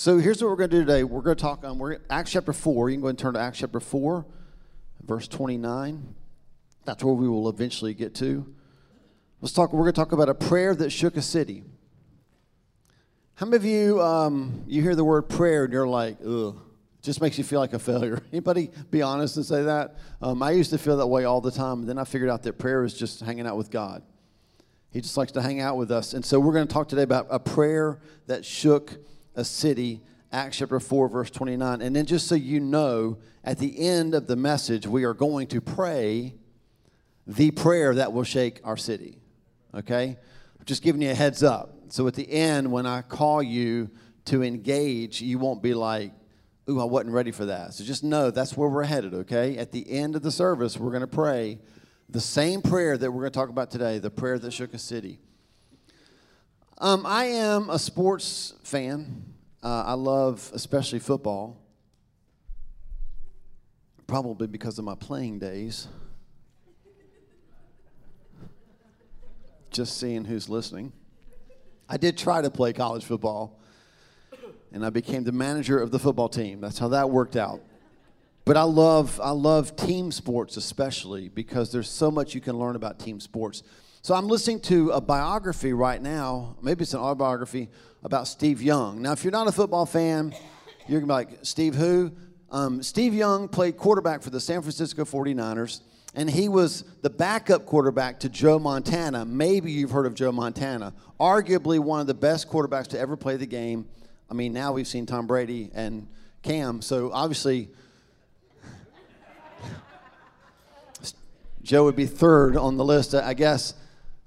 So here's what we're going to do today. We're going to talk on we're Acts chapter 4. You can go and turn to Acts chapter 4, verse 29. That's where we will eventually get to. Let's talk. We're going to talk about a prayer that shook a city. How many of you um, you hear the word prayer and you're like, ugh, it just makes you feel like a failure? Anybody be honest and say that? Um, I used to feel that way all the time, and then I figured out that prayer is just hanging out with God. He just likes to hang out with us, and so we're going to talk today about a prayer that shook a city. Acts chapter 4, verse 29. And then, just so you know, at the end of the message, we are going to pray the prayer that will shake our city. Okay? I'm just giving you a heads up. So at the end, when I call you to engage, you won't be like, ooh, I wasn't ready for that. So just know that's where we're headed, okay? At the end of the service, we're going to pray the same prayer that we're going to talk about today, the prayer that shook a city. Um, I am a sports fan. Uh, I love especially football, probably because of my playing days. Just seeing who's listening. I did try to play college football, and I became the manager of the football team. That's how that worked out. But I love I love team sports especially because there's so much you can learn about team sports. So I'm listening to a biography right now, maybe it's an autobiography about Steve Young. Now, if you're not a football fan, you're gonna be like, Steve who? Um, Steve Young played quarterback for the San Francisco 49ers, and he was the backup quarterback to Joe Montana. Maybe you've heard of Joe Montana, arguably one of the best quarterbacks to ever play the game. I mean, now we've seen Tom Brady and Cam, so obviously Joe would be third on the list, I guess.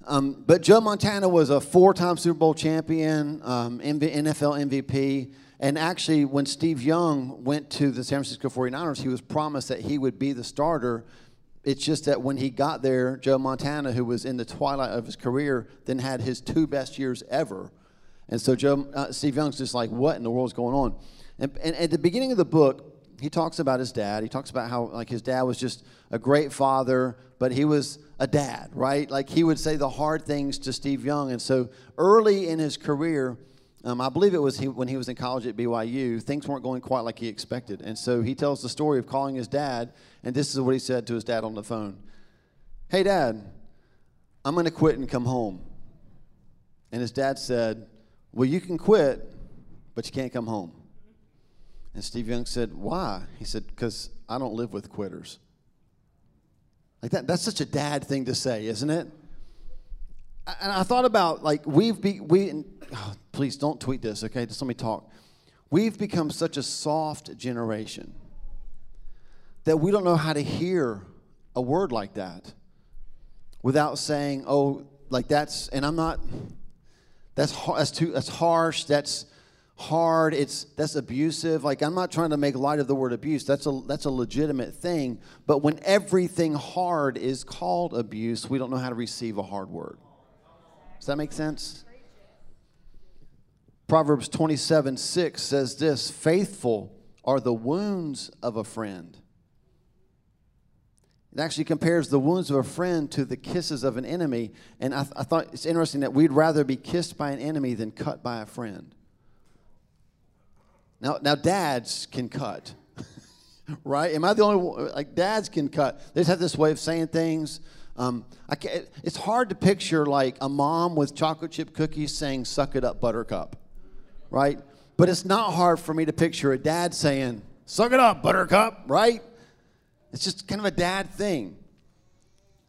Um, but Joe Montana was a four-time Super Bowl champion, um, NFL MVP, and actually, when Steve Young went to the San Francisco 49ers, he was promised that he would be the starter. It's just that when he got there, Joe Montana, who was in the twilight of his career, then had his two best years ever. And so Joe, uh, Steve Young's just like, what in the world's going on? And, and at the beginning of the book, he talks about his dad. He talks about how like his dad was just a great father, but he was a dad, right? Like he would say the hard things to Steve Young. And so early in his career, um, I believe it was he, when he was in college at BYU, things weren't going quite like he expected. And so he tells the story of calling his dad, and this is what he said to his dad on the phone Hey, dad, I'm going to quit and come home. And his dad said, Well, you can quit, but you can't come home. And Steve Young said, Why? He said, Because I don't live with quitters. Like that, that's such a dad thing to say, isn't it? And I thought about like we've be, we oh, please don't tweet this, okay? Just let me talk. We've become such a soft generation that we don't know how to hear a word like that without saying, "Oh, like that's," and I'm not. That's that's too. That's harsh. That's hard it's that's abusive. Like i'm not trying to make light of the word abuse. That's a that's a legitimate thing. But when everything hard is called abuse we don't know how to receive a hard word. Does that make sense? Proverbs 27 6 says this faithful are the wounds of a friend. It actually compares the wounds of a friend to the kisses of an enemy. And I, th- I thought it's interesting that we'd rather be kissed by an enemy than cut by a friend now, now dads can cut, right? Am I the only one? Like, dads can cut. They just have this way of saying things. Um, I can't, it's hard to picture like a mom with chocolate chip cookies saying, suck it up, buttercup, right? But it's not hard for me to picture a dad saying, suck it up, buttercup, right? It's just kind of a dad thing.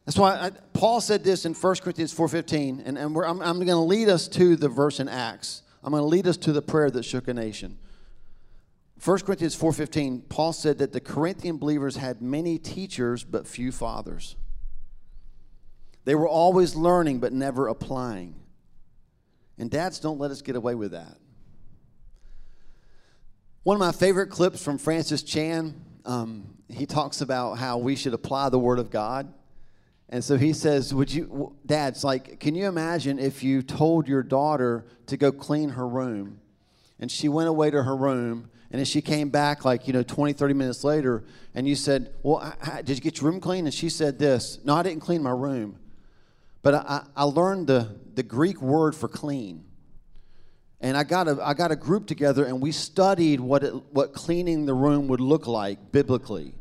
That's why I, Paul said this in 1 Corinthians 4.15, and, and I'm, I'm going to lead us to the verse in Acts. I'm going to lead us to the prayer that shook a nation. 1 Corinthians 4:15, Paul said that the Corinthian believers had many teachers but few fathers. They were always learning but never applying. And dads don't let us get away with that. One of my favorite clips from Francis Chan, um, he talks about how we should apply the Word of God. And so he says, Would you, dads, like, can you imagine if you told your daughter to go clean her room and she went away to her room and then she came back like, you know, 20, 30 minutes later, and you said, Well, did you get your room clean? And she said this No, I didn't clean my room. But I, I learned the, the Greek word for clean. and I got a I got a group together, and we studied what it, what cleaning the room would look like biblically.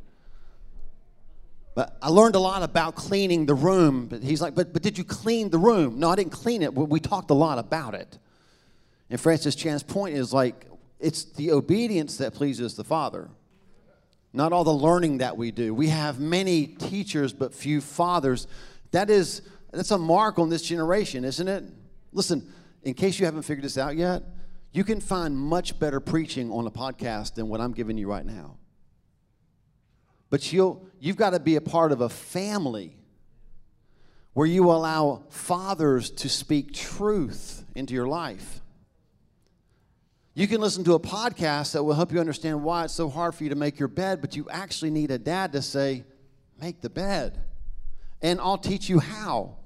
But I learned a lot about cleaning the room. But he's like, but, but did you clean the room? No, I didn't clean it. We talked a lot about it. And Francis Chan's point is like, it's the obedience that pleases the Father, not all the learning that we do. We have many teachers, but few fathers. That is, that's a mark on this generation, isn't it? Listen, in case you haven't figured this out yet, you can find much better preaching on a podcast than what I'm giving you right now. But you'll, you've got to be a part of a family where you allow fathers to speak truth into your life. You can listen to a podcast that will help you understand why it's so hard for you to make your bed, but you actually need a dad to say, Make the bed. And I'll teach you how.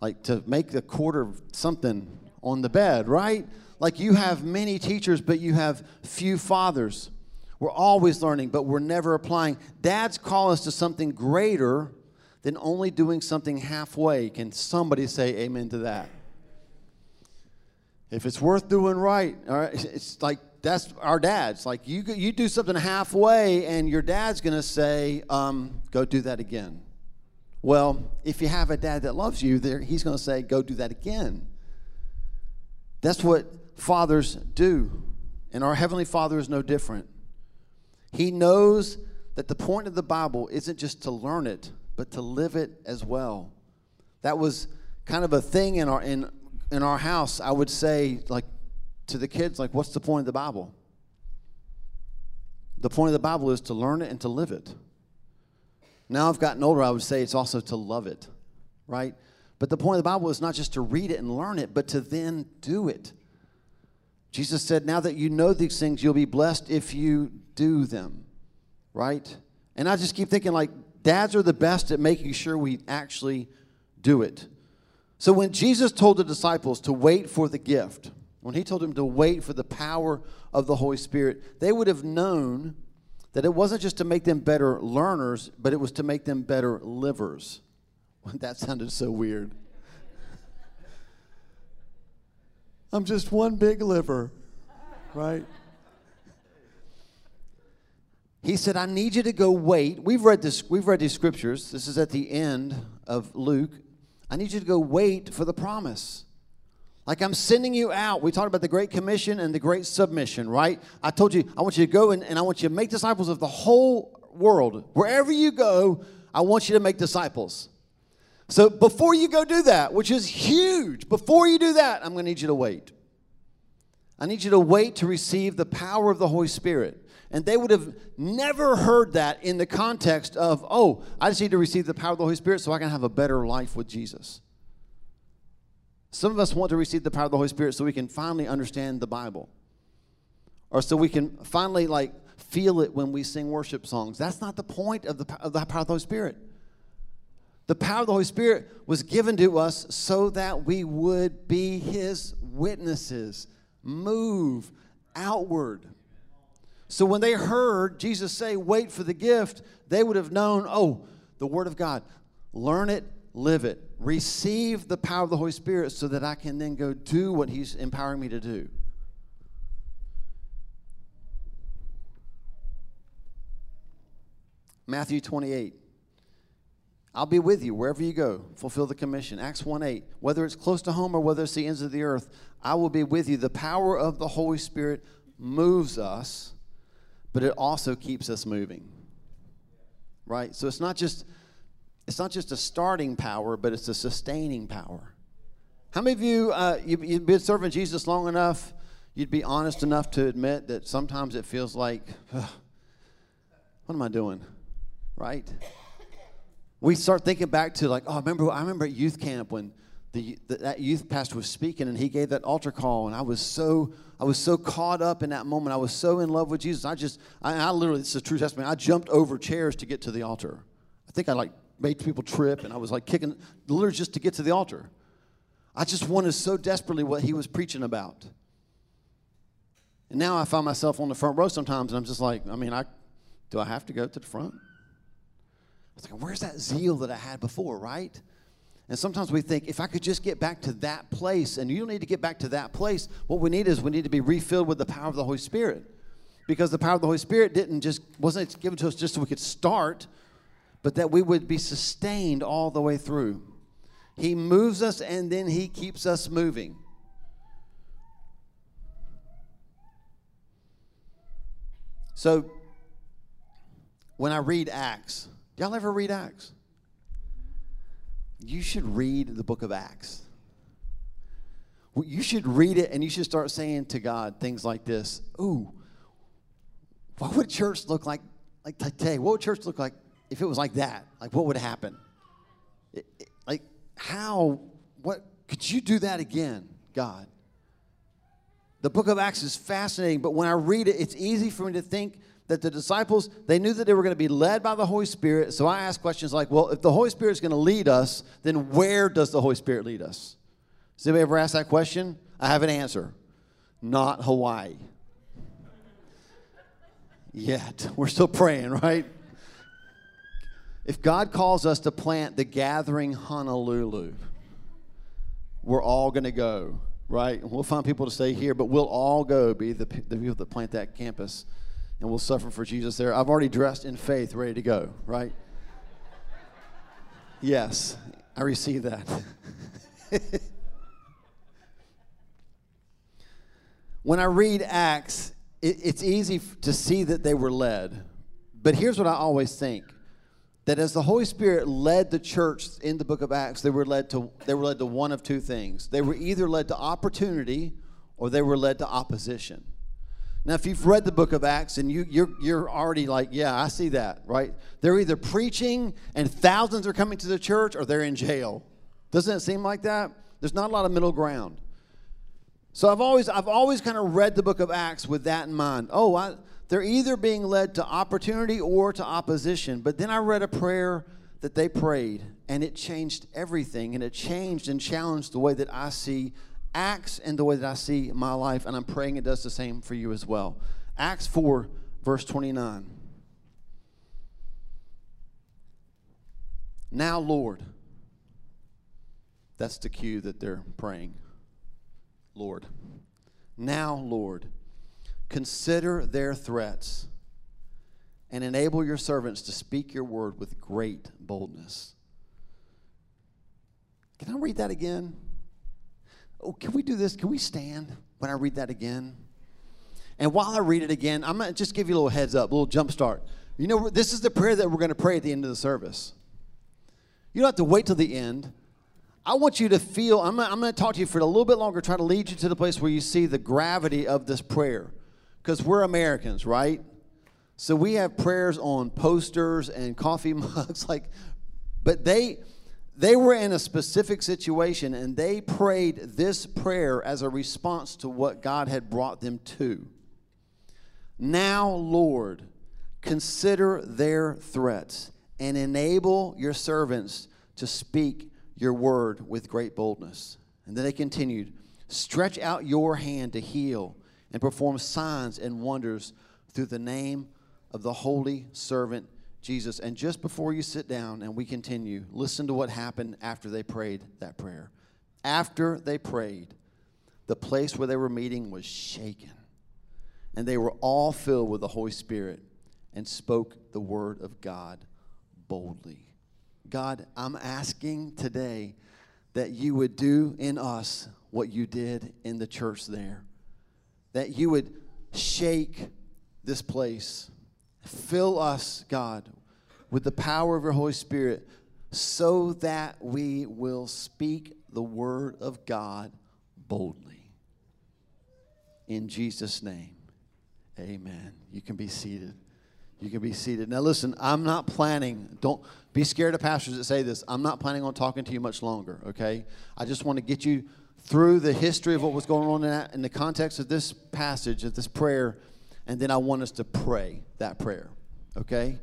Like to make the quarter something on the bed, right? Like you have many teachers, but you have few fathers. We're always learning, but we're never applying. Dads call us to something greater than only doing something halfway. Can somebody say amen to that? If it's worth doing right, all right, it's like that's our dads. Like you, you do something halfway, and your dad's gonna say, um, "Go do that again." Well, if you have a dad that loves you, there he's gonna say, "Go do that again." That's what fathers do, and our heavenly Father is no different. He knows that the point of the Bible isn't just to learn it, but to live it as well. That was kind of a thing in our in in our house. I would say like to the kids like what's the point of the Bible? The point of the Bible is to learn it and to live it. Now I've gotten older, I would say it's also to love it, right? But the point of the Bible is not just to read it and learn it, but to then do it. Jesus said, Now that you know these things, you'll be blessed if you do them, right? And I just keep thinking, like, dads are the best at making sure we actually do it. So when Jesus told the disciples to wait for the gift, when he told them to wait for the power of the Holy Spirit, they would have known that it wasn't just to make them better learners, but it was to make them better livers. That sounded so weird. I'm just one big liver, right? He said, I need you to go wait. We've read this, we've read these scriptures. This is at the end of Luke. I need you to go wait for the promise. Like I'm sending you out. We talked about the Great Commission and the Great Submission, right? I told you, I want you to go and, and I want you to make disciples of the whole world. Wherever you go, I want you to make disciples. So before you go do that, which is huge, before you do that, I'm going to need you to wait. I need you to wait to receive the power of the Holy Spirit. And they would have never heard that in the context of, oh, I just need to receive the power of the Holy Spirit so I can have a better life with Jesus. Some of us want to receive the power of the Holy Spirit so we can finally understand the Bible. Or so we can finally like feel it when we sing worship songs. That's not the point of the, of the power of the Holy Spirit. The power of the Holy Spirit was given to us so that we would be His witnesses, move outward. So when they heard Jesus say, wait for the gift, they would have known, oh, the Word of God. Learn it, live it. Receive the power of the Holy Spirit so that I can then go do what He's empowering me to do. Matthew 28. I'll be with you wherever you go. Fulfill the commission. Acts 1 8. Whether it's close to home or whether it's the ends of the earth, I will be with you. The power of the Holy Spirit moves us, but it also keeps us moving. Right? So it's not just it's not just a starting power, but it's a sustaining power. How many of you, uh, you you've been serving Jesus long enough, you'd be honest enough to admit that sometimes it feels like, what am I doing? Right? we start thinking back to like, oh, I remember, I remember at youth camp when the, the, that youth pastor was speaking and he gave that altar call, and I was so, I was so caught up in that moment. I was so in love with Jesus. I just, I, I literally, it's a true testimony. I jumped over chairs to get to the altar. I think I like made people trip, and I was like kicking, literally just to get to the altar. I just wanted so desperately what he was preaching about. And now I find myself on the front row sometimes, and I'm just like, I mean, I do I have to go to the front? I was like, where's that zeal that I had before, right? And sometimes we think, if I could just get back to that place, and you don't need to get back to that place. What we need is we need to be refilled with the power of the Holy Spirit. Because the power of the Holy Spirit didn't just wasn't given to us just so we could start, but that we would be sustained all the way through. He moves us and then he keeps us moving. So when I read Acts, y'all ever read Acts? You should read the book of Acts. You should read it and you should start saying to God things like this Ooh, what would church look like, like today? What would church look like if it was like that? Like, what would happen? It, it, like, how, what, could you do that again, God? The book of Acts is fascinating, but when I read it, it's easy for me to think that the disciples, they knew that they were going to be led by the Holy Spirit. So I ask questions like, well, if the Holy Spirit is going to lead us, then where does the Holy Spirit lead us? Has anybody ever asked that question? I have an answer. Not Hawaii. Yet. We're still praying, right? If God calls us to plant the gathering Honolulu, we're all going to go, right? We'll find people to stay here, but we'll all go be the, the people that plant that campus and we'll suffer for Jesus there. I've already dressed in faith, ready to go, right? Yes, I receive that. when I read Acts, it, it's easy to see that they were led. But here's what I always think that as the Holy Spirit led the church in the book of Acts, they were led to they were led to one of two things. They were either led to opportunity or they were led to opposition. Now, if you've read the book of Acts and you, you're, you're already like, yeah, I see that, right? They're either preaching and thousands are coming to the church or they're in jail. Doesn't it seem like that? There's not a lot of middle ground. So I've always, I've always kind of read the book of Acts with that in mind. Oh, I, they're either being led to opportunity or to opposition. But then I read a prayer that they prayed and it changed everything and it changed and challenged the way that I see Acts in the way that I see my life, and I'm praying it does the same for you as well. Acts 4, verse 29. Now, Lord, that's the cue that they're praying. Lord. Now, Lord, consider their threats and enable your servants to speak your word with great boldness. Can I read that again? Oh, can we do this? Can we stand when I read that again? And while I read it again, I'm going to just give you a little heads up, a little jump start. You know, this is the prayer that we're going to pray at the end of the service. You don't have to wait till the end. I want you to feel, I'm, I'm going to talk to you for a little bit longer, try to lead you to the place where you see the gravity of this prayer. Because we're Americans, right? So we have prayers on posters and coffee mugs, like, but they, they were in a specific situation and they prayed this prayer as a response to what God had brought them to. Now, Lord, consider their threats and enable your servants to speak your word with great boldness. And then they continued stretch out your hand to heal and perform signs and wonders through the name of the holy servant Jesus. And just before you sit down and we continue, listen to what happened after they prayed that prayer. After they prayed, the place where they were meeting was shaken. And they were all filled with the Holy Spirit and spoke the word of God boldly. God, I'm asking today that you would do in us what you did in the church there, that you would shake this place Fill us, God, with the power of your Holy Spirit so that we will speak the word of God boldly. In Jesus' name, amen. You can be seated. You can be seated. Now, listen, I'm not planning, don't be scared of pastors that say this. I'm not planning on talking to you much longer, okay? I just want to get you through the history of what was going on in, in the context of this passage, of this prayer and then I want us to pray that prayer, okay?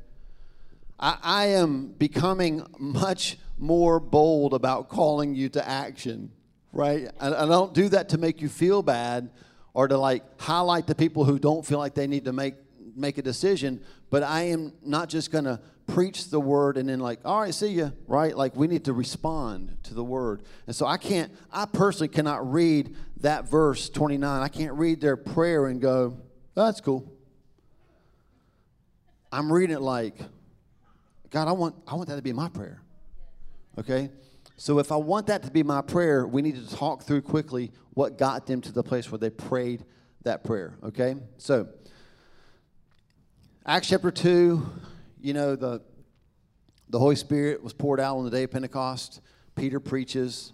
I, I am becoming much more bold about calling you to action, right? I, I don't do that to make you feel bad or to like highlight the people who don't feel like they need to make make a decision, but I am not just going to preach the word and then like, all right, see you, right? Like we need to respond to the word. And so I can't, I personally cannot read that verse 29. I can't read their prayer and go, that's cool. I'm reading it like, God, I want, I want that to be my prayer. Okay? So if I want that to be my prayer, we need to talk through quickly what got them to the place where they prayed that prayer. Okay? So, Acts chapter 2, you know, the, the Holy Spirit was poured out on the day of Pentecost. Peter preaches,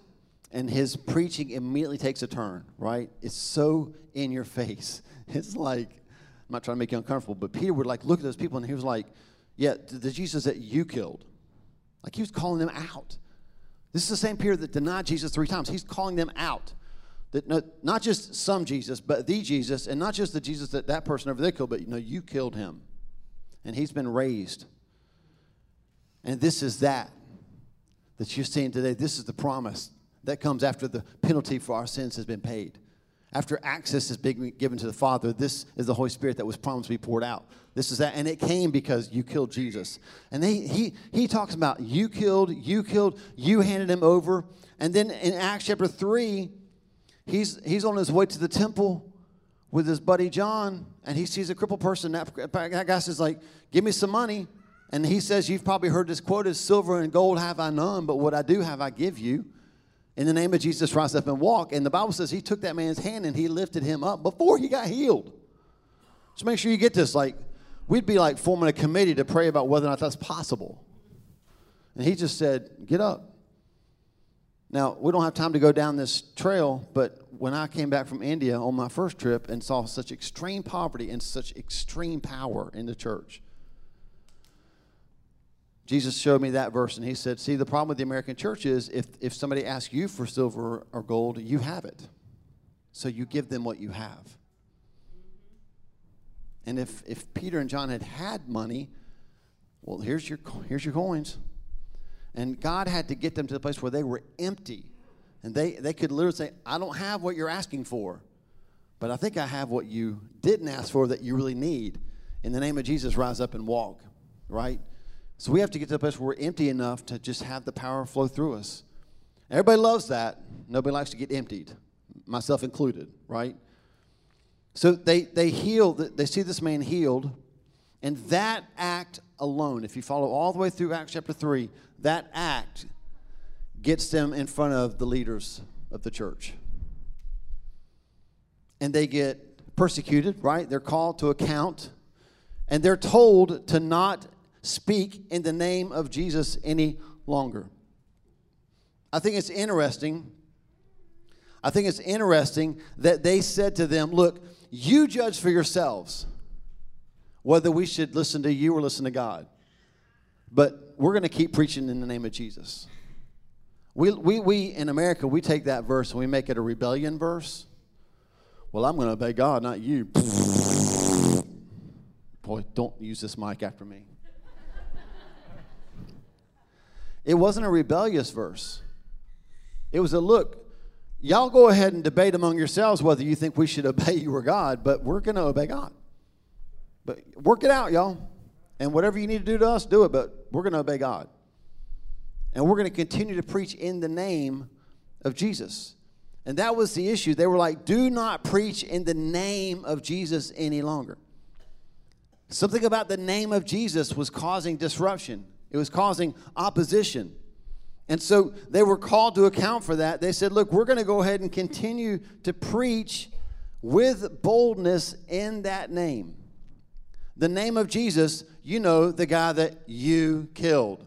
and his preaching immediately takes a turn, right? It's so in your face. It's like, I'm not trying to make you uncomfortable, but Peter would like look at those people and he was like, Yeah, the Jesus that you killed. Like he was calling them out. This is the same Peter that denied Jesus three times. He's calling them out. That not, not just some Jesus, but the Jesus, and not just the Jesus that that person over there killed, but you know, you killed him. And he's been raised. And this is that that you're seeing today. This is the promise that comes after the penalty for our sins has been paid. After access has been given to the Father, this is the Holy Spirit that was promised to be poured out. This is that, and it came because you killed Jesus. And they, he, he talks about you killed, you killed, you handed him over. And then in Acts chapter 3, he's, he's on his way to the temple with his buddy John, and he sees a crippled person. That, that guy says, like, give me some money. And he says, You've probably heard this quote is silver and gold have I none, but what I do have I give you. In the name of Jesus, rise up and walk. And the Bible says he took that man's hand and he lifted him up before he got healed. So make sure you get this. Like, we'd be like forming a committee to pray about whether or not that's possible. And he just said, Get up. Now, we don't have time to go down this trail, but when I came back from India on my first trip and saw such extreme poverty and such extreme power in the church, Jesus showed me that verse and he said, See, the problem with the American church is if, if somebody asks you for silver or gold, you have it. So you give them what you have. And if, if Peter and John had had money, well, here's your, here's your coins. And God had to get them to the place where they were empty. And they, they could literally say, I don't have what you're asking for, but I think I have what you didn't ask for that you really need. In the name of Jesus, rise up and walk, right? So we have to get to the place where we're empty enough to just have the power flow through us. Everybody loves that. Nobody likes to get emptied, myself included, right? So they, they heal, they see this man healed, and that act alone, if you follow all the way through Acts chapter 3, that act gets them in front of the leaders of the church. And they get persecuted, right? They're called to account, and they're told to not speak in the name of Jesus any longer. I think it's interesting. I think it's interesting that they said to them, Look, you judge for yourselves whether we should listen to you or listen to God. But we're going to keep preaching in the name of Jesus. We, we, we in America, we take that verse and we make it a rebellion verse. Well, I'm going to obey God, not you. Boy, don't use this mic after me. It wasn't a rebellious verse. It was a look, y'all go ahead and debate among yourselves whether you think we should obey you or God, but we're going to obey God. But work it out, y'all. And whatever you need to do to us, do it, but we're going to obey God. And we're going to continue to preach in the name of Jesus. And that was the issue. They were like, do not preach in the name of Jesus any longer. Something about the name of Jesus was causing disruption. It was causing opposition. And so they were called to account for that. They said, Look, we're going to go ahead and continue to preach with boldness in that name. The name of Jesus, you know, the guy that you killed.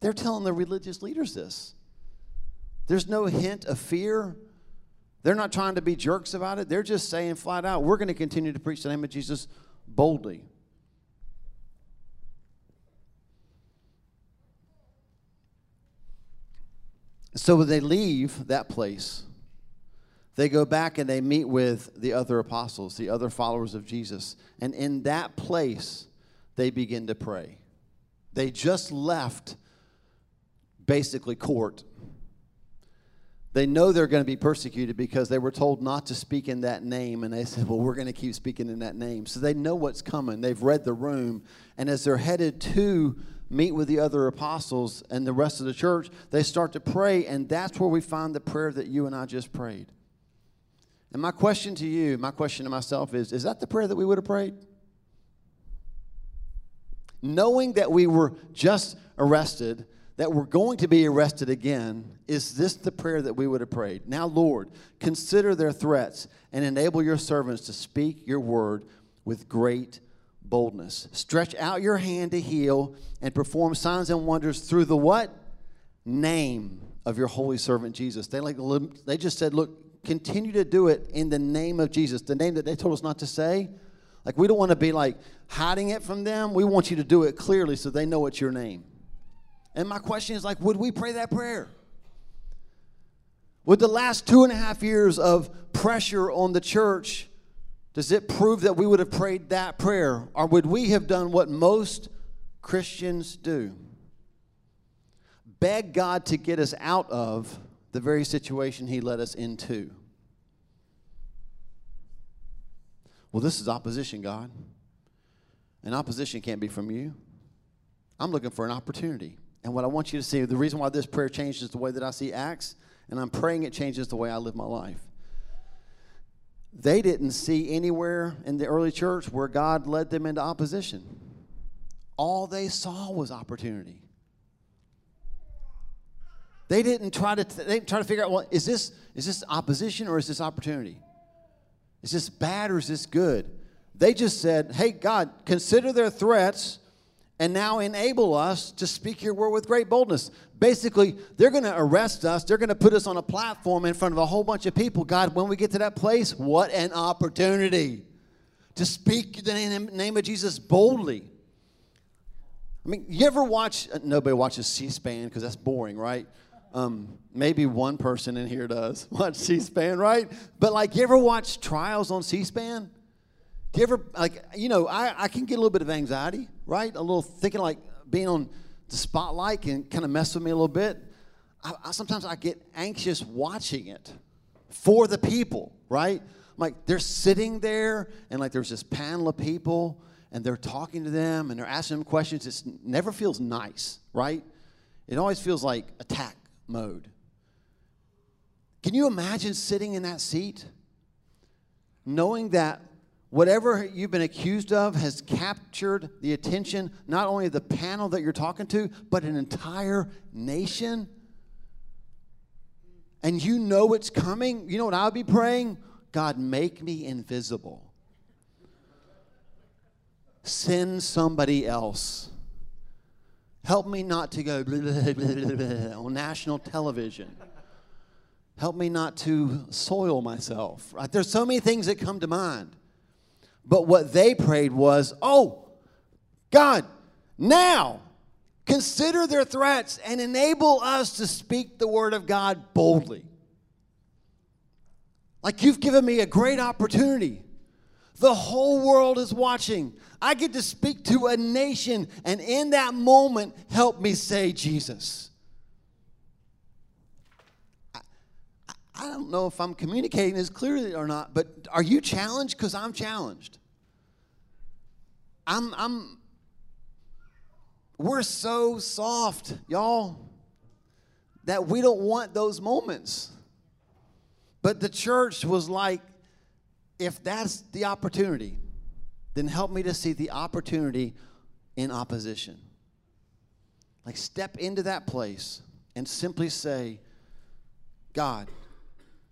They're telling the religious leaders this. There's no hint of fear. They're not trying to be jerks about it. They're just saying flat out, we're going to continue to preach the name of Jesus boldly. So when they leave that place, they go back and they meet with the other apostles, the other followers of Jesus. And in that place, they begin to pray. They just left basically court. they know they're going to be persecuted because they were told not to speak in that name. And they said, Well, we're going to keep speaking in that name. So they know what's coming. They've read the room. And as they're headed to meet with the other apostles and the rest of the church, they start to pray. And that's where we find the prayer that you and I just prayed. And my question to you, my question to myself is Is that the prayer that we would have prayed? Knowing that we were just arrested that we're going to be arrested again, is this the prayer that we would have prayed? Now, Lord, consider their threats and enable your servants to speak your word with great boldness. Stretch out your hand to heal and perform signs and wonders through the what? Name of your holy servant Jesus. They like they just said, look, continue to do it in the name of Jesus, the name that they told us not to say. Like we don't want to be like hiding it from them. We want you to do it clearly so they know it's your name. And my question is like, would we pray that prayer? Would the last two and a half years of pressure on the church, does it prove that we would have prayed that prayer? Or would we have done what most Christians do? Beg God to get us out of the very situation He led us into. Well, this is opposition, God. And opposition can't be from you. I'm looking for an opportunity. And what I want you to see, the reason why this prayer changes the way that I see Acts, and I'm praying it changes the way I live my life. They didn't see anywhere in the early church where God led them into opposition. All they saw was opportunity. They didn't try to they didn't try to figure out well is this is this opposition or is this opportunity? Is this bad or is this good? They just said, "Hey God, consider their threats and now enable us to speak your word with great boldness. Basically, they're going to arrest us. They're going to put us on a platform in front of a whole bunch of people. God, when we get to that place, what an opportunity to speak the name of Jesus boldly. I mean, you ever watch, nobody watches C SPAN because that's boring, right? Um, maybe one person in here does watch C SPAN, right? But like, you ever watch trials on C SPAN? Do you ever, like, you know, I, I can get a little bit of anxiety, right? A little thinking like being on the spotlight can kind of mess with me a little bit. I, I, sometimes I get anxious watching it for the people, right? Like, they're sitting there and like there's this panel of people and they're talking to them and they're asking them questions. It never feels nice, right? It always feels like attack mode. Can you imagine sitting in that seat knowing that whatever you've been accused of has captured the attention not only of the panel that you're talking to, but an entire nation. And you know it's coming. You know what I'll be praying? God, make me invisible. Send somebody else. Help me not to go blah, blah, blah, on national television. Help me not to soil myself. Right? There's so many things that come to mind. But what they prayed was, oh, God, now consider their threats and enable us to speak the word of God boldly. Like you've given me a great opportunity. The whole world is watching. I get to speak to a nation, and in that moment, help me say Jesus. I don't know if I'm communicating this clearly or not, but are you challenged? Because I'm challenged. I'm, I'm, we're so soft, y'all, that we don't want those moments. But the church was like, if that's the opportunity, then help me to see the opportunity in opposition. Like, step into that place and simply say, God,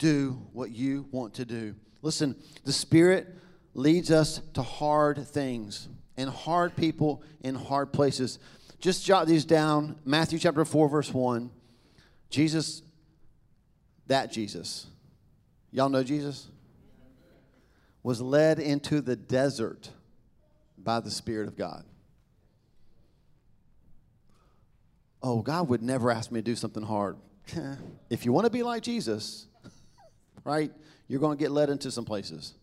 do what you want to do. Listen, the Spirit leads us to hard things and hard people in hard places. Just jot these down. Matthew chapter 4, verse 1. Jesus, that Jesus, y'all know Jesus? Was led into the desert by the Spirit of God. Oh, God would never ask me to do something hard. if you want to be like Jesus, right, you're going to get led into some places.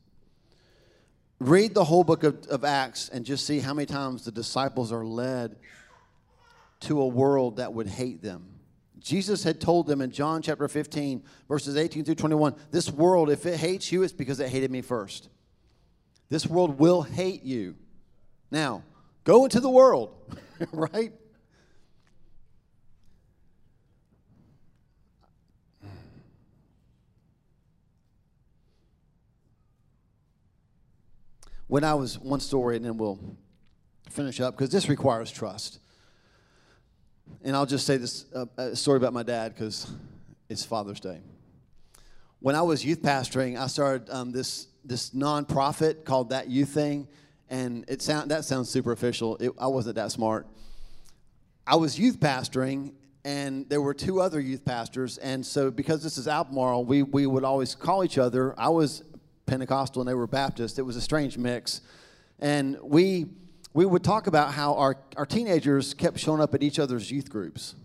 Read the whole book of, of Acts and just see how many times the disciples are led to a world that would hate them. Jesus had told them in John chapter 15, verses 18 through 21 this world, if it hates you, it's because it hated me first. This world will hate you. Now, go into the world, right? When I was, one story, and then we'll finish up, because this requires trust. And I'll just say this uh, story about my dad, because it's Father's Day. When I was youth pastoring, I started um, this, this nonprofit called That Youth Thing, and it sound, that sounds superficial. It, I wasn't that smart. I was youth pastoring, and there were two other youth pastors. And so, because this is Albemarle, we, we would always call each other. I was Pentecostal and they were Baptist. It was a strange mix. And we, we would talk about how our, our teenagers kept showing up at each other's youth groups.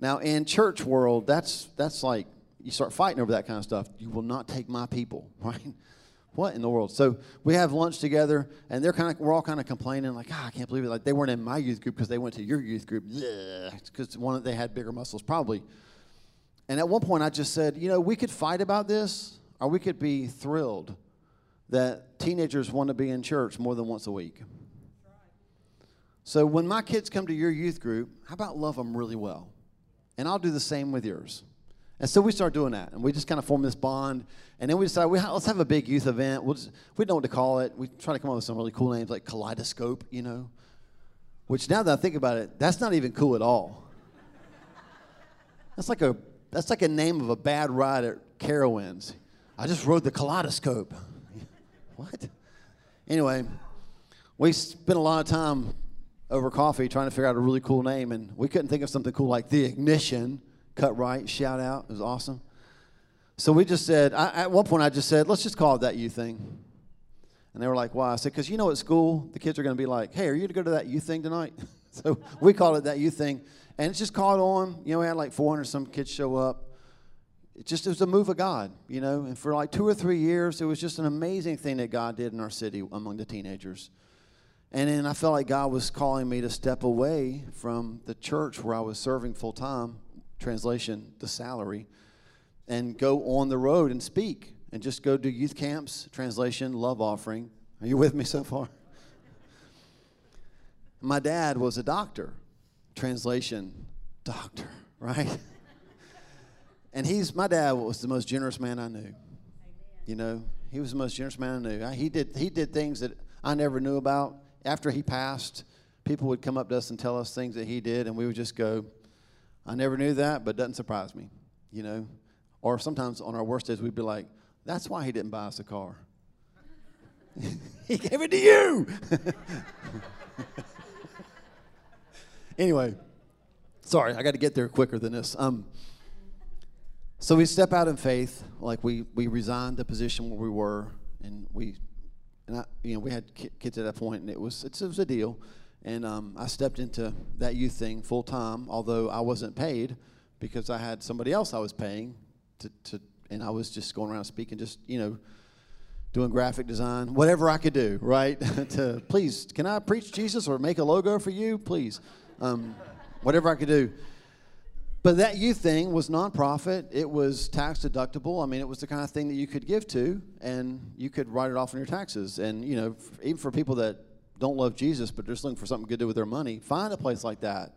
Now, in church world, that's, that's like you start fighting over that kind of stuff. You will not take my people, right? What in the world? So we have lunch together, and they're kind of we're all kind of complaining, like, ah, I can't believe it. Like they weren't in my youth group because they went to your youth group. Yeah, because one they had bigger muscles, probably. And at one point, I just said, you know, we could fight about this, or we could be thrilled that teenagers want to be in church more than once a week. So when my kids come to your youth group, how about love them really well? And I'll do the same with yours. And so we start doing that, and we just kind of form this bond. And then we decide, we ha- let's have a big youth event. We'll just, we don't know what to call it. We try to come up with some really cool names like Kaleidoscope, you know. Which now that I think about it, that's not even cool at all. That's like a that's like a name of a bad ride at Carowinds. I just rode the kaleidoscope. what? Anyway, we spent a lot of time over coffee trying to figure out a really cool name, and we couldn't think of something cool like the ignition. Cut right, shout out. It was awesome. So we just said, I, at one point, I just said, let's just call it that you thing. And they were like, why? I said, because you know, at school, the kids are going to be like, hey, are you going to go to that youth thing tonight? so we called it that youth thing. And it's just caught on. You know, we had like 400 some kids show up it just it was a move of God, you know. And for like two or three years, it was just an amazing thing that God did in our city among the teenagers. And then I felt like God was calling me to step away from the church where I was serving full time, translation, the salary, and go on the road and speak and just go do youth camps, translation, love offering. Are you with me so far? My dad was a doctor, translation, doctor, right? And he's my dad was the most generous man I knew. You know, he was the most generous man I knew. He did he did things that I never knew about. After he passed, people would come up to us and tell us things that he did, and we would just go, "I never knew that, but doesn't surprise me." You know, or sometimes on our worst days we'd be like, "That's why he didn't buy us a car. he gave it to you." anyway, sorry, I got to get there quicker than this. Um, so we step out in faith, like we we resigned the position where we were, and we, and I, you know, we had kids at that point, and it was it was a deal, and um, I stepped into that youth thing full time, although I wasn't paid because I had somebody else I was paying to, to and I was just going around speaking, just you know, doing graphic design, whatever I could do, right? to please, can I preach Jesus or make a logo for you, please, um, whatever I could do. But that youth thing was nonprofit. It was tax deductible. I mean, it was the kind of thing that you could give to, and you could write it off on your taxes. And you know, even for people that don't love Jesus but just looking for something good to do with their money, find a place like that.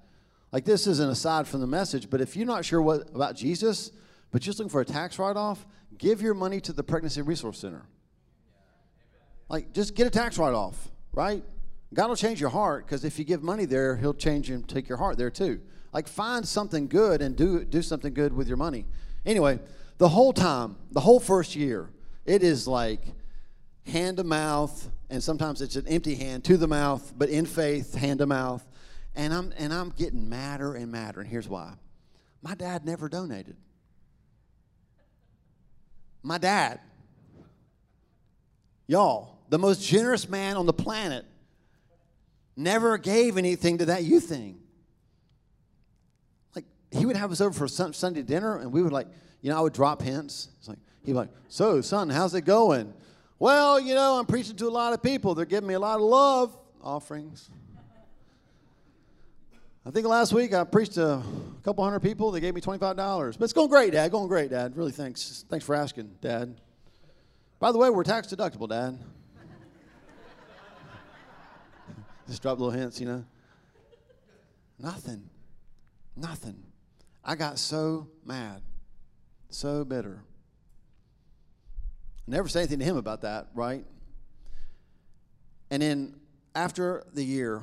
Like this isn't aside from the message, but if you're not sure what about Jesus, but just looking for a tax write-off, give your money to the Pregnancy Resource Center. Like, just get a tax write-off, right? God will change your heart because if you give money there, He'll change and take your heart there too. Like find something good and do do something good with your money. Anyway, the whole time, the whole first year, it is like hand to mouth, and sometimes it's an empty hand to the mouth, but in faith, hand to mouth. And I'm and I'm getting madder and madder. And here's why. My dad never donated. My dad, y'all, the most generous man on the planet, never gave anything to that youth thing he would have us over for Sunday dinner, and we would like, you know, I would drop hints. It's like he'd be like, "So, son, how's it going?" Well, you know, I'm preaching to a lot of people. They're giving me a lot of love offerings. I think last week I preached to a couple hundred people. They gave me $25. But it's going great, Dad. Going great, Dad. Really thanks. Thanks for asking, Dad. By the way, we're tax deductible, Dad. Just drop little hints, you know. Nothing. Nothing. I got so mad, so bitter. I Never say anything to him about that, right? And then after the year,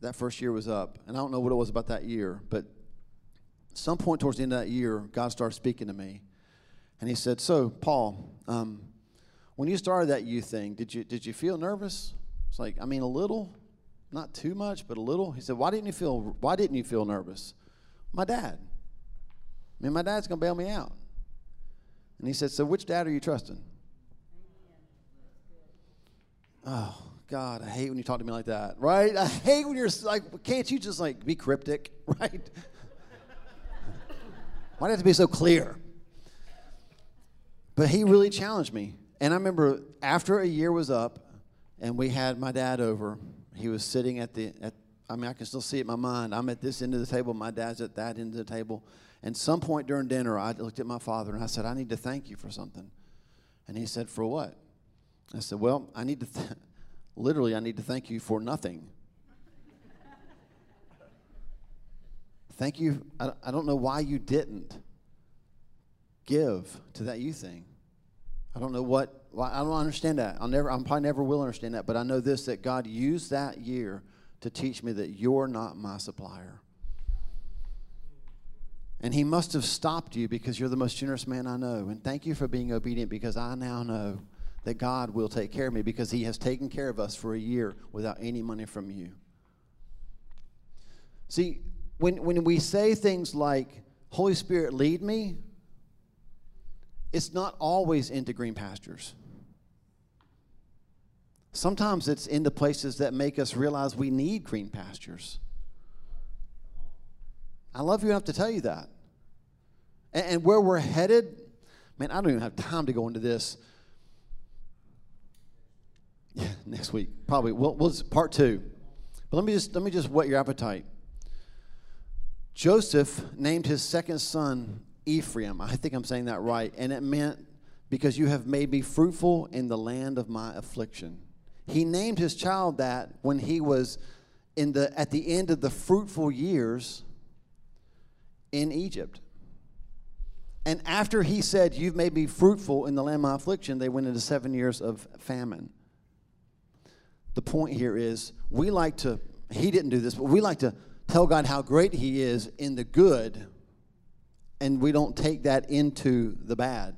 that first year was up, and I don't know what it was about that year, but some point towards the end of that year, God started speaking to me, and He said, "So, Paul, um, when you started that youth thing, did you did you feel nervous?" It's like, I mean, a little, not too much, but a little. He said, "Why didn't you feel Why didn't you feel nervous?" My dad. Mean, my dad's gonna bail me out. And he said, "So, which dad are you trusting?" Oh, God, I hate when you talk to me like that, right? I hate when you're like, can't you just like be cryptic, right? Why do you have to be so clear? But he really challenged me. And I remember after a year was up and we had my dad over, he was sitting at the, at, I mean, I can still see it in my mind. I'm at this end of the table, my dad's at that end of the table. And some point during dinner, I looked at my father and I said, I need to thank you for something. And he said, For what? I said, Well, I need to, th- Literally, I need to thank you for nothing. thank you. I, I don't know why you didn't give to that youth thing. I don't know what, I don't understand that. I'll never, I probably never will understand that, but I know this that God used that year to teach me that you're not my supplier. And he must have stopped you because you're the most generous man I know. And thank you for being obedient because I now know that God will take care of me because He has taken care of us for a year without any money from you. See, when, when we say things like, Holy Spirit, lead me, it's not always into green pastures. Sometimes it's into places that make us realize we need green pastures. I love you enough to tell you that. And, and where we're headed, man, I don't even have time to go into this yeah, next week probably. Well, we'll part two. But let me just let me just whet your appetite. Joseph named his second son Ephraim. I think I'm saying that right, and it meant because you have made me fruitful in the land of my affliction. He named his child that when he was in the at the end of the fruitful years in Egypt. And after he said, You've made me fruitful in the land of my affliction, they went into seven years of famine the point here is we like to, he didn't do this, but we like to tell God how great he is in the good, and we don't take that into the bad.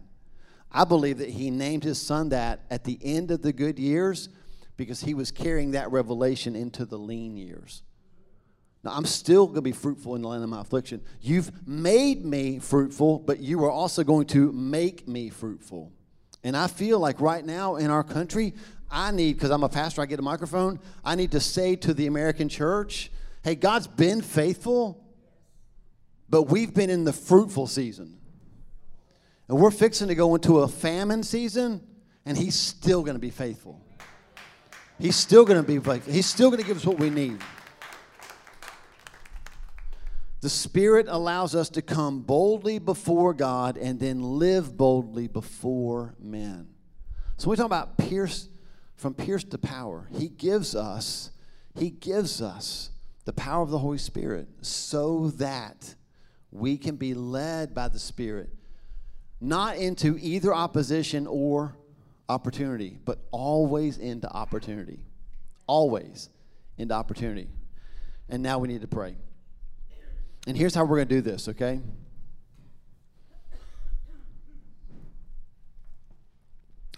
I believe that he named his son that at the end of the good years because he was carrying that revelation into the lean years. Now, I'm still going to be fruitful in the land of my affliction. You've made me fruitful, but you are also going to make me fruitful. And I feel like right now in our country, I need, because I'm a pastor, I get a microphone, I need to say to the American church, hey, God's been faithful, but we've been in the fruitful season. And we're fixing to go into a famine season, and He's still going to be faithful. He's still going to be. He's still going to give us what we need. The Spirit allows us to come boldly before God and then live boldly before men. So we talk about pierce from pierced to power. He gives us, He gives us the power of the Holy Spirit so that we can be led by the Spirit, not into either opposition or opportunity, but always into opportunity. Always into opportunity. And now we need to pray. And here's how we're going to do this, okay?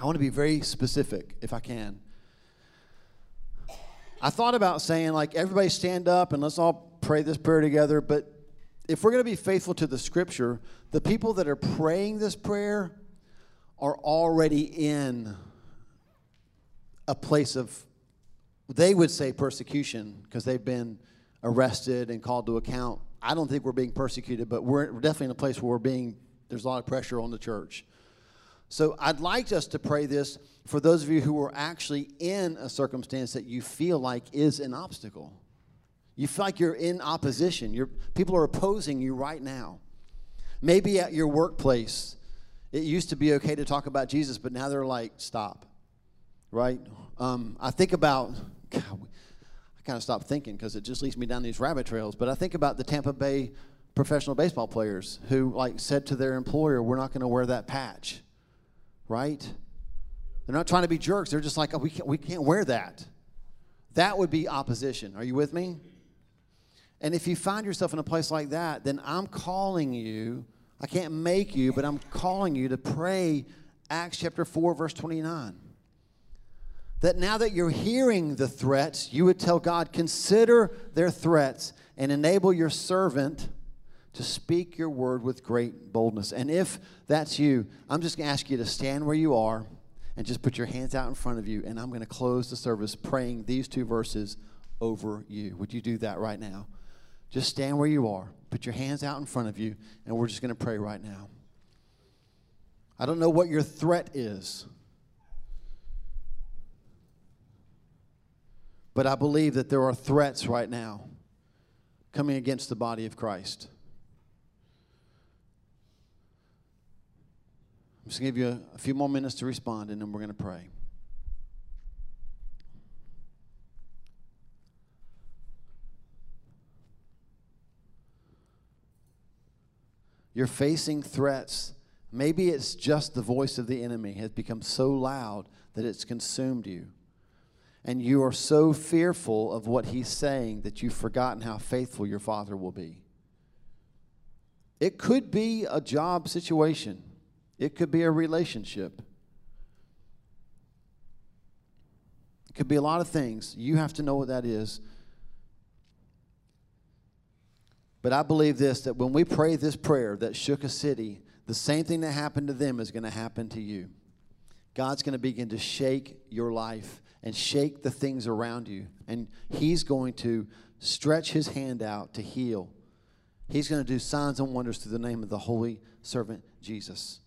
I want to be very specific if I can. I thought about saying, like, everybody stand up and let's all pray this prayer together. But if we're going to be faithful to the scripture, the people that are praying this prayer are already in a place of, they would say persecution because they've been arrested and called to account. I don't think we're being persecuted, but we're definitely in a place where we're being, there's a lot of pressure on the church. So I'd like us to pray this for those of you who are actually in a circumstance that you feel like is an obstacle. You feel like you're in opposition. You're, people are opposing you right now. Maybe at your workplace, it used to be okay to talk about Jesus, but now they're like, stop. Right? Um, I think about, God, kind of stopped thinking because it just leads me down these rabbit trails, but I think about the Tampa Bay professional baseball players who like said to their employer, we're not going to wear that patch. Right? They're not trying to be jerks. They're just like, oh, we, can't, we can't wear that. That would be opposition. Are you with me? And if you find yourself in a place like that, then I'm calling you. I can't make you, but I'm calling you to pray Acts chapter 4, verse 29. That now that you're hearing the threats, you would tell God, consider their threats and enable your servant to speak your word with great boldness. And if that's you, I'm just going to ask you to stand where you are and just put your hands out in front of you. And I'm going to close the service praying these two verses over you. Would you do that right now? Just stand where you are, put your hands out in front of you, and we're just going to pray right now. I don't know what your threat is, but I believe that there are threats right now coming against the body of Christ. I'm just going to give you a, a few more minutes to respond, and then we're going to pray. You're facing threats. Maybe it's just the voice of the enemy has become so loud that it's consumed you. And you are so fearful of what he's saying that you've forgotten how faithful your father will be. It could be a job situation, it could be a relationship. It could be a lot of things. You have to know what that is But I believe this that when we pray this prayer that shook a city, the same thing that happened to them is going to happen to you. God's going to begin to shake your life and shake the things around you. And He's going to stretch His hand out to heal. He's going to do signs and wonders through the name of the Holy Servant Jesus.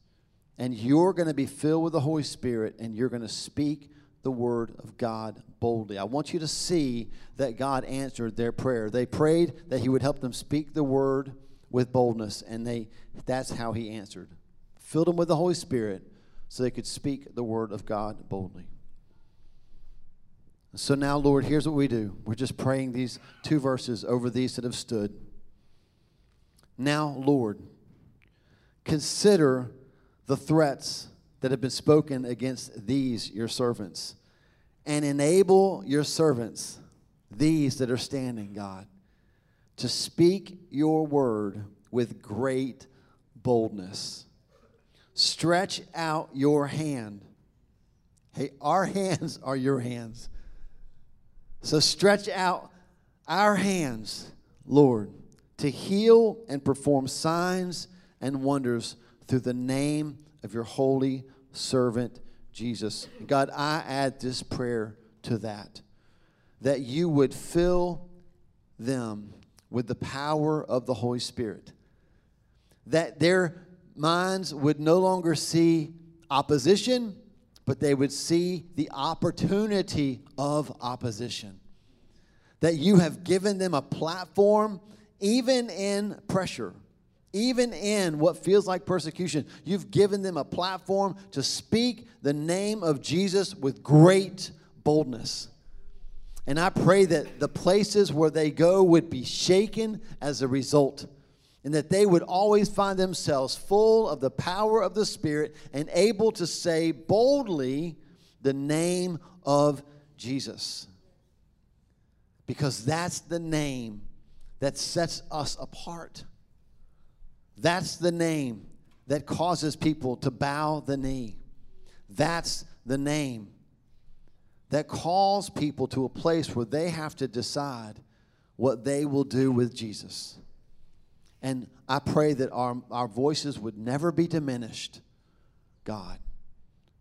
And you're going to be filled with the Holy Spirit and you're going to speak the word of God boldly. I want you to see that God answered their prayer. They prayed that he would help them speak the word with boldness and they that's how he answered. Filled them with the Holy Spirit so they could speak the word of God boldly. So now, Lord, here's what we do. We're just praying these two verses over these that have stood. Now, Lord, consider the threats that have been spoken against these your servants. And enable your servants, these that are standing, God, to speak your word with great boldness. Stretch out your hand. Hey, our hands are your hands. So stretch out our hands, Lord, to heal and perform signs and wonders through the name of your holy servant Jesus. God, I add this prayer to that that you would fill them with the power of the Holy Spirit, that their minds would no longer see opposition, but they would see the opportunity of opposition. That you have given them a platform, even in pressure even in what feels like persecution, you've given them a platform to speak the name of Jesus with great boldness. And I pray that the places where they go would be shaken as a result, and that they would always find themselves full of the power of the Spirit and able to say boldly the name of Jesus. Because that's the name that sets us apart. That's the name that causes people to bow the knee. That's the name that calls people to a place where they have to decide what they will do with Jesus. And I pray that our, our voices would never be diminished, God,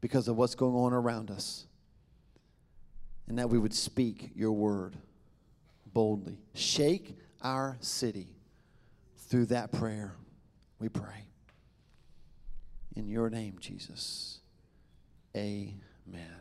because of what's going on around us. And that we would speak your word boldly. Shake our city through that prayer. We pray. In your name, Jesus. Amen.